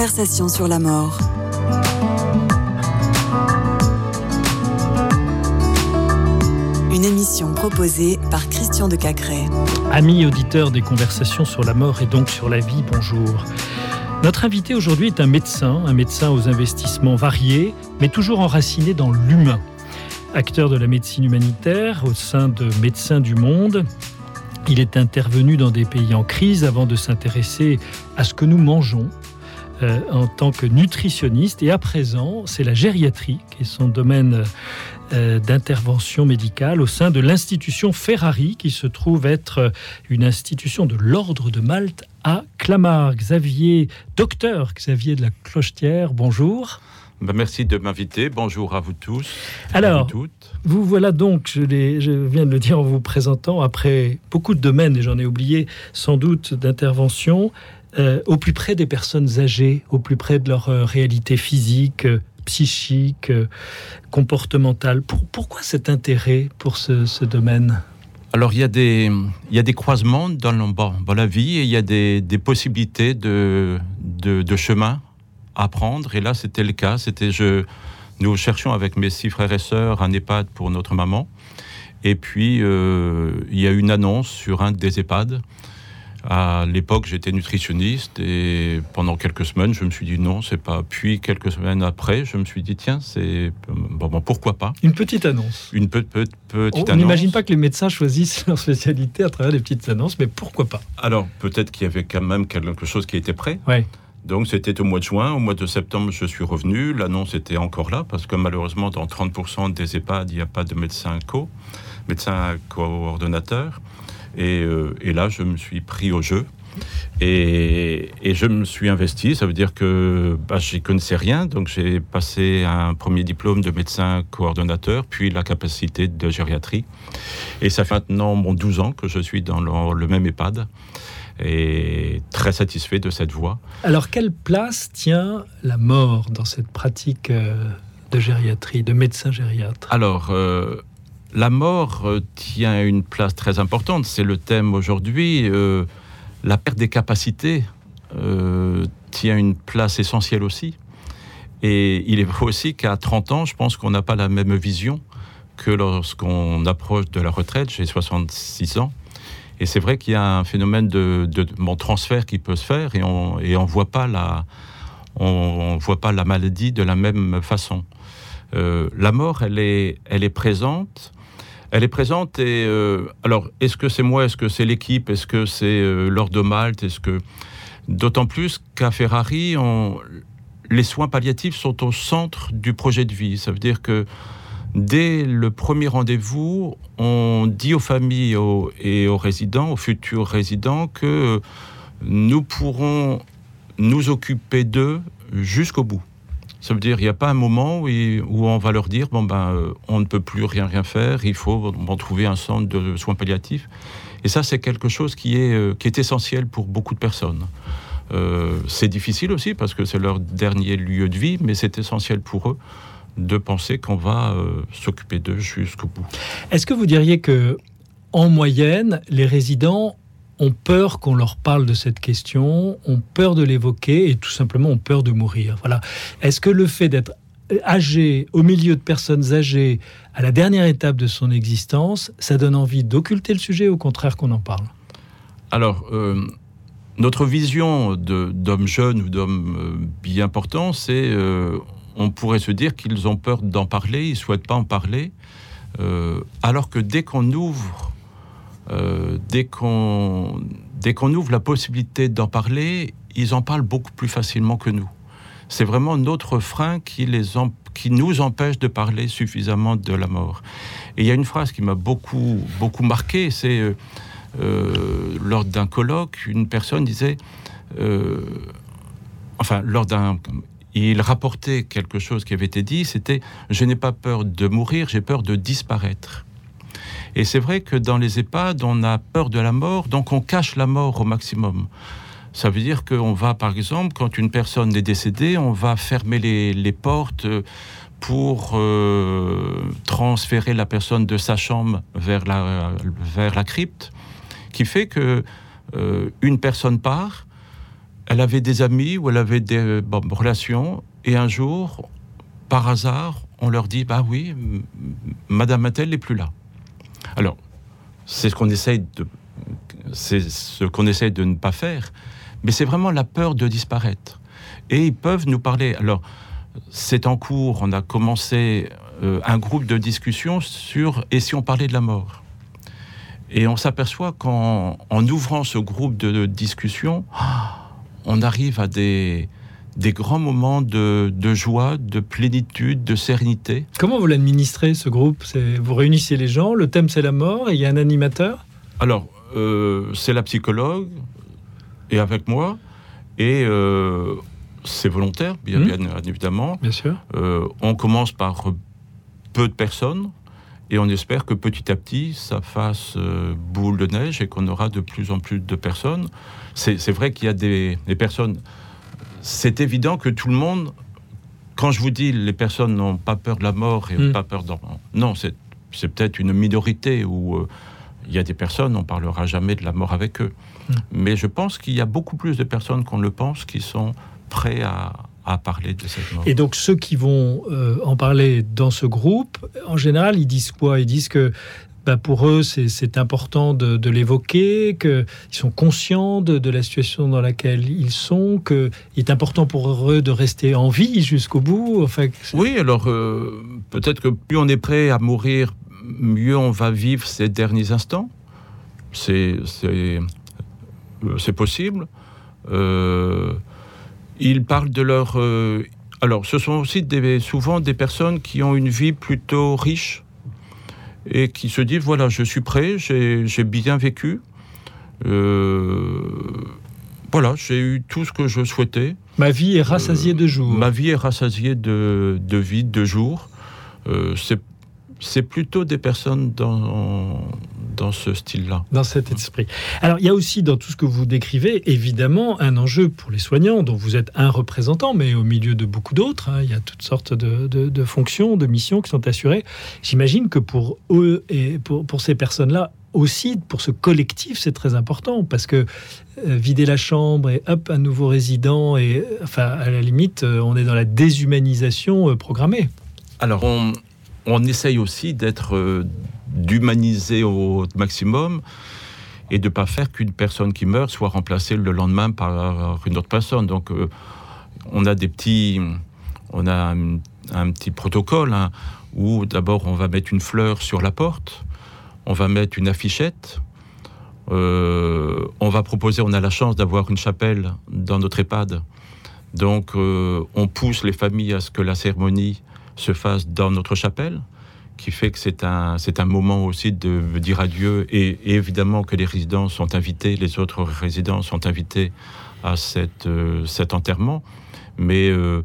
Conversation sur la mort. Une émission proposée par Christian de Cacré. Amis auditeurs des conversations sur la mort et donc sur la vie, bonjour. Notre invité aujourd'hui est un médecin, un médecin aux investissements variés, mais toujours enraciné dans l'humain. Acteur de la médecine humanitaire au sein de Médecins du Monde, il est intervenu dans des pays en crise avant de s'intéresser à ce que nous mangeons euh, en tant que nutritionniste. Et à présent, c'est la gériatrie qui est son domaine euh, d'intervention médicale au sein de l'institution Ferrari, qui se trouve être une institution de l'ordre de Malte à Clamart. Xavier, docteur Xavier de la Clochetière, bonjour. Ben, merci de m'inviter. Bonjour à vous tous. Alors, vous, vous, voilà donc, je, je, viens de le dire en vous présentant, après beaucoup de domaines, et j'en ai oublié sans doute d'intervention, euh, au plus près des personnes âgées, au plus près de leur euh, réalité physique, euh, psychique, comportementale. Pour, pourquoi cet intérêt pour ce, domaine? Alors, il y, a des, croisements dans, la vie et il y a des, possibilités de, de, chemin à prendre. Et là, c'était le cas. C'était nous cherchions avec mes six frères et sœurs un EHPAD pour notre maman. Et puis, il y a une annonce sur un des EHPAD. À l'époque, j'étais nutritionniste et pendant quelques semaines, je me suis dit non, c'est pas. Puis quelques semaines après, je me suis dit tiens, c'est bon, bon, pourquoi pas? Une petite annonce. Une pe pe petite On annonce. n'imagine pas que les médecins choisissent leur spécialité à travers des petites annonces, mais pourquoi pas? Alors peut-être qu'il y avait quand même quelque chose qui était prêt. Ouais. Donc c'était au mois de juin. Au mois de septembre, je suis revenu. L'annonce était encore là parce que malheureusement, dans 30% des EHPAD, il n'y a pas de médecin co, médecin coordonnateur. Et, euh, et, là, je me suis pris au jeu. Et, et je me suis investi. Ça veut dire que bah, je n'y connaissais rien. Donc j'ai passé un premier diplôme de médecin coordonnateur, puis la capacité de gériatrie. Et ça fait maintenant mon 12 ans que je suis dans le, le même EHPAD et très satisfait de cette voie. Alors, quelle place tient la mort dans cette pratique euh, de gériatrie, de médecin gériatre? Alors, euh, la mort euh, tient une place très importante. C'est le thème aujourd'hui. Euh, la perte des capacités euh, tient une place essentielle aussi. Et il est vrai aussi qu'à 30 ans, je pense qu'on n'a pas la même vision que lorsqu'on approche de la retraite. J'ai 66 ans. Et c'est vrai qu'il y a un phénomène de, transfert qui peut se faire et on on voit pas la maladie de la même façon. La mort, elle est présente. Elle est présente et euh, alors est-ce que c'est moi, est-ce que c'est l'équipe, est-ce que c'est euh, l'ordre de Malte, est-ce que d'autant plus qu'à Ferrari, les soins palliatifs sont au centre du projet de vie. Ça veut dire que Dès le premier rendez-vous, on dit aux familles et aux résidents, aux futurs résidents, que nous pourrons nous occuper d'eux jusqu'au bout. Ça veut dire qu'il n'y a pas un moment où, où, on va leur dire bon ben euh, on ne peut plus rien rien faire, il faut trouver un centre de soins palliatifs. Et ça c'est quelque chose qui est euh, qui est essentiel pour beaucoup de personnes. Euh, c'est difficile aussi parce que c'est leur dernier lieu de vie, mais c'est essentiel pour eux de penser qu'on va s'occuper d'eux jusqu'au bout. Est-ce que vous diriez que, en moyenne, les résidents ont peur qu'on leur parle de cette question, ont peur de l'évoquer et tout simplement ont peur de mourir Voilà. Est-ce que le fait d'être âgé, au milieu de personnes âgées, à la dernière étape de son existence, ça donne envie d'occulter le sujet, au contraire qu'on en parle? Alors, euh, notre vision d'hommes jeunes ou d'hommes euh, bien portants, c'est euh, on pourrait se dire qu'ils ont peur d'en parler, ils souhaitent pas en parler, alors que dès qu'on ouvre, euh, dès qu'on ouvre la possibilité d'en parler, ils en parlent beaucoup plus facilement que nous. C'est vraiment notre frein qui, les qui nous empêche de parler suffisamment de la mort. Et il y a une phrase qui m'a beaucoup, beaucoup marqué, c'est euh, euh, lors d'un colloque, une personne disait, enfin, lors d'un il rapportait quelque chose qui avait été dit, c'était je n'ai pas peur de mourir, j'ai peur de disparaître. Et c'est vrai que dans les EHPAD, on a peur de la mort, donc on cache la mort au maximum. Ça veut dire qu'on va, par exemple, quand une personne est décédée, on va fermer les, portes pour euh, transférer la personne de sa chambre vers la, vers la crypte, qui fait que euh, une personne part, elle avait des amis ou elle avait des relations, et un jour, par hasard, on leur dit Bah oui, Madame Mattel n'est plus là. Alors, c'est ce qu'on essaye de. C'est ce qu'on de ne pas faire, mais c'est vraiment la peur de disparaître. Et ils peuvent nous parler. Alors, c'est en cours, on a commencé euh, un groupe de discussion sur et si on parlait de la mort? Et on s'aperçoit qu'en ouvrant ce groupe de, discussion, on arrive à des, des grands moments de, joie, de plénitude, de sérénité. Comment vous l'administrez, ce groupe Vous réunissez les gens, le thème c'est la mort, et il y a un animateur Alors, euh, c'est la psychologue, et avec moi, et euh, c'est volontaire, bien, mmh. évidemment. Bien sûr. Euh, on commence par peu de personnes, et on espère que petit à petit, ça fasse boule de neige et qu'on aura de plus en plus de personnes. C'est vrai qu'il y a des, personnes. C'est évident que tout le monde, quand je vous dis les personnes n'ont pas peur de la mort et n'ont hmm. pas peur d'en. Non, c'est peut-être une minorité où euh, il y a des personnes, on parlera jamais de la mort avec eux. Hmm. Mais je pense qu'il y a beaucoup plus de personnes qu'on le pense qui sont prêts à, à parler de cette mort. Et donc ceux qui vont euh, en parler dans ce groupe, en général, ils disent quoi? Ils disent que bah, pour eux, c'est important de, l'évoquer, qu'ils sont conscients de, la situation dans laquelle ils sont, qu'il est important pour eux de rester en vie jusqu'au bout. Enfin, oui, alors euh, peut-être que plus on est prêt à mourir, mieux on va vivre ces derniers instants. C'est euh, possible. Euh, ils parlent de leur... Alors, ce sont aussi souvent des personnes qui ont une vie plutôt riche et qui se disent, voilà, je suis prêt, j'ai bien vécu. Euh, voilà, j'ai eu tout ce que je souhaitais. Ma vie est rassasiée de jours. Ma vie est rassasiée de, de vie, de jours. Euh, c'est plutôt des personnes dans, dans ce style-là. Dans cet esprit. Alors, il y a aussi dans tout ce que vous décrivez, évidemment, un enjeu pour les soignants, dont vous êtes un représentant, mais au milieu de beaucoup d'autres. Hein. il y a toutes sortes de, fonctions, de missions qui sont assurées. J'imagine que pour eux et pour, pour ces personnes-là, aussi pour ce collectif, c'est très important parce que euh, vider la chambre et hop, un nouveau résident, et enfin, à la limite, euh, on est dans la déshumanisation euh, programmée. Alors, on, on essaye aussi d'être d'humaniser au maximum et de pas faire qu'une personne qui meurt soit remplacée le lendemain par une autre personne. Donc, euh, on a des petits, on a un, petit protocole hein, où d'abord on va mettre une fleur sur la porte, on va mettre une affichette, euh, on va proposer, on a la chance d'avoir une chapelle dans notre EHPAD, donc euh, on pousse les familles à ce que la cérémonie se fasse dans notre chapelle qui fait que c'est un, c'est un moment aussi de dire adieu et, évidemment que les résidents sont invités, les autres résidents sont invités à cette, euh, cet enterrement. Mais euh,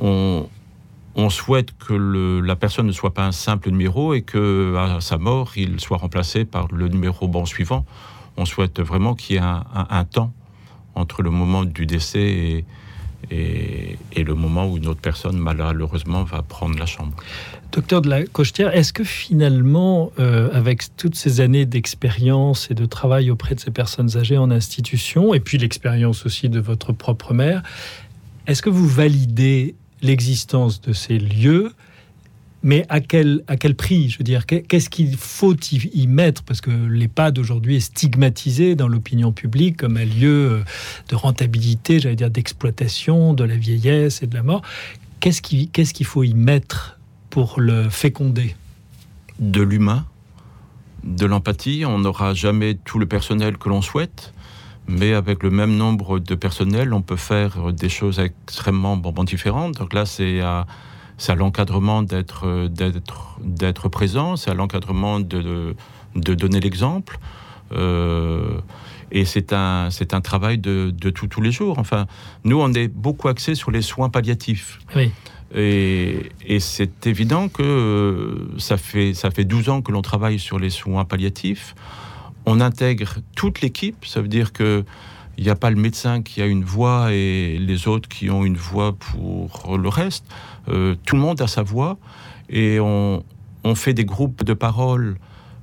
on, on, souhaite que la personne ne soit pas un simple numéro et que à sa mort, il soit remplacé par le numéro bon suivant. On souhaite vraiment qu'il y ait un, un, temps entre le moment du décès et, et, le moment où une autre personne, malheureusement, va prendre la chambre. Docteur de la Cochetière, est-ce que finalement, euh, avec toutes ces années d'expérience et de travail auprès de ces personnes âgées en institution, et puis l'expérience aussi de votre propre mère, est-ce que vous validez l'existence de ces lieux mais à quel, à quel prix Je veux dire, qu'est-ce qu'il faut y, mettre? Parce que l'EHPAD aujourd'hui est stigmatisé dans l'opinion publique comme un lieu euh, de rentabilité, j'allais dire d'exploitation, de la vieillesse et de la mort. Qu'est-ce qu'il faut y mettre pour le féconder? De l'humain, de l'empathie. On n'aura jamais tout le personnel que l'on souhaite, mais avec le même nombre de personnel, on peut faire des choses extrêmement bon, différentes. Donc là, c'est à, à l'encadrement d'être, d'être, d'être présent, c'est à l'encadrement de, de, donner l'exemple. Euh, et c'est un, c'est un travail de, de tous les jours. Enfin, nous, on est beaucoup axé sur les soins palliatifs. Oui. Et, c'est évident que euh, ça fait, ça fait 12 ans que l'on travaille sur les soins palliatifs. On intègre toute l'équipe, ça veut dire que il n'y a pas le médecin qui a une voix et les autres qui ont une voix pour le reste. Euh, tout le monde a sa voix et on, fait des groupes de parole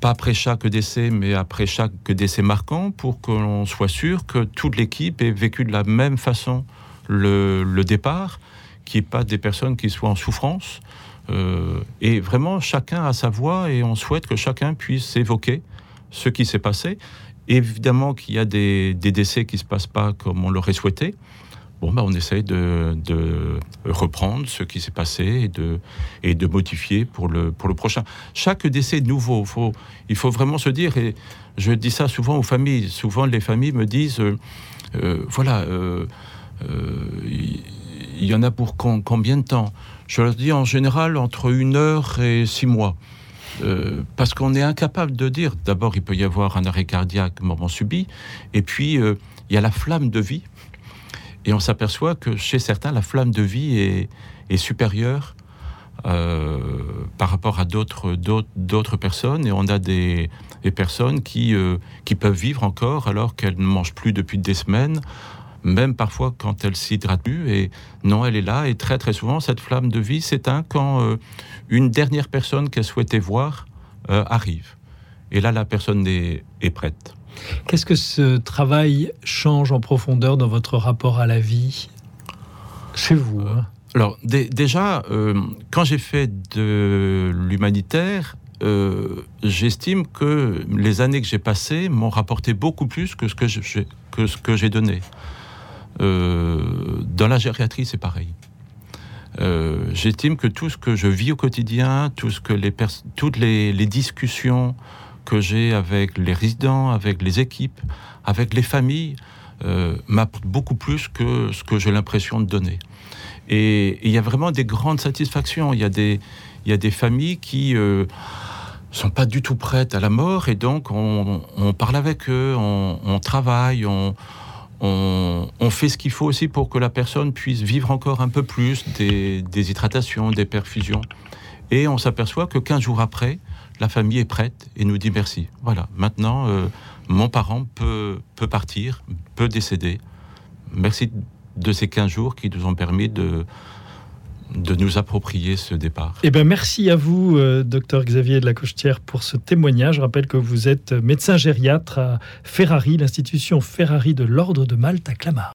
pas après chaque décès, mais après chaque décès marquant, pour que l'on soit sûr que toute l'équipe ait vécu de la même façon le, départ, qu'il n'y ait pas des personnes qui soient en souffrance. Euh, et vraiment, chacun a sa voix et on souhaite que chacun puisse évoquer ce qui s'est passé. Évidemment qu'il y a des, décès qui ne se passent pas comme on l'aurait souhaité bon, bah, on essaye de, reprendre ce qui s'est passé et de, modifier pour le, prochain. Chaque décès nouveau, il faut vraiment se dire, et je dis ça souvent aux familles, souvent les familles me disent, euh, euh, voilà, euh, il y, en a pour combien de temps? Je leur dis en général entre une heure et six mois. Parce qu'on est incapable de dire, d'abord il peut y avoir un arrêt cardiaque, moment subi, et puis il y a la flamme de vie. Et on s'aperçoit que chez certains, la flamme de vie est, supérieure euh, par rapport à d'autres, personnes. Et on a des, personnes euh, qui peuvent vivre encore alors qu'elles ne mangent plus depuis des semaines, même parfois quand elles s'hydratent plus. Et non, elle est là. Et très très souvent, cette flamme de vie s'éteint quand euh, une dernière personne qu'elle souhaitait voir arrive. Et là, la personne est, est prête. Qu'est-ce que ce travail change en profondeur dans votre rapport à la vie chez vous hein? Alors déjà, euh, quand j'ai fait de l'humanitaire, euh, j'estime que les années que j'ai passées m'ont rapporté beaucoup plus que, ce que j'ai donné. Euh, dans la gériatrie, c'est pareil. J'estime que tout ce que je vis au quotidien, tout ce que toutes les, discussions, que j'ai avec les résidents, avec les équipes, avec les familles, euh, m'apporte beaucoup plus que ce que j'ai l'impression de donner. Et il y a vraiment des grandes satisfactions. Il y a des, familles qui euh, sont pas du tout prêtes à la mort et donc on, on parle avec eux, on, on travaille, on, fait ce qu'il faut aussi pour que la personne puisse vivre encore un peu plus des, des hydratations, des perfusions. Et on s'aperçoit que 15 jours après, la famille est prête et nous dit merci. Voilà, maintenant, euh, mon parent peut, peut partir, peut décéder. Merci de ces 15 jours qui nous ont permis de, de nous approprier ce départ. Eh ben, merci à vous, euh, docteur Xavier de la Cochetière, pour ce témoignage. Je rappelle que vous êtes médecin gériatre à Ferrari, l'institution Ferrari de l'Ordre de Malte à Clamart.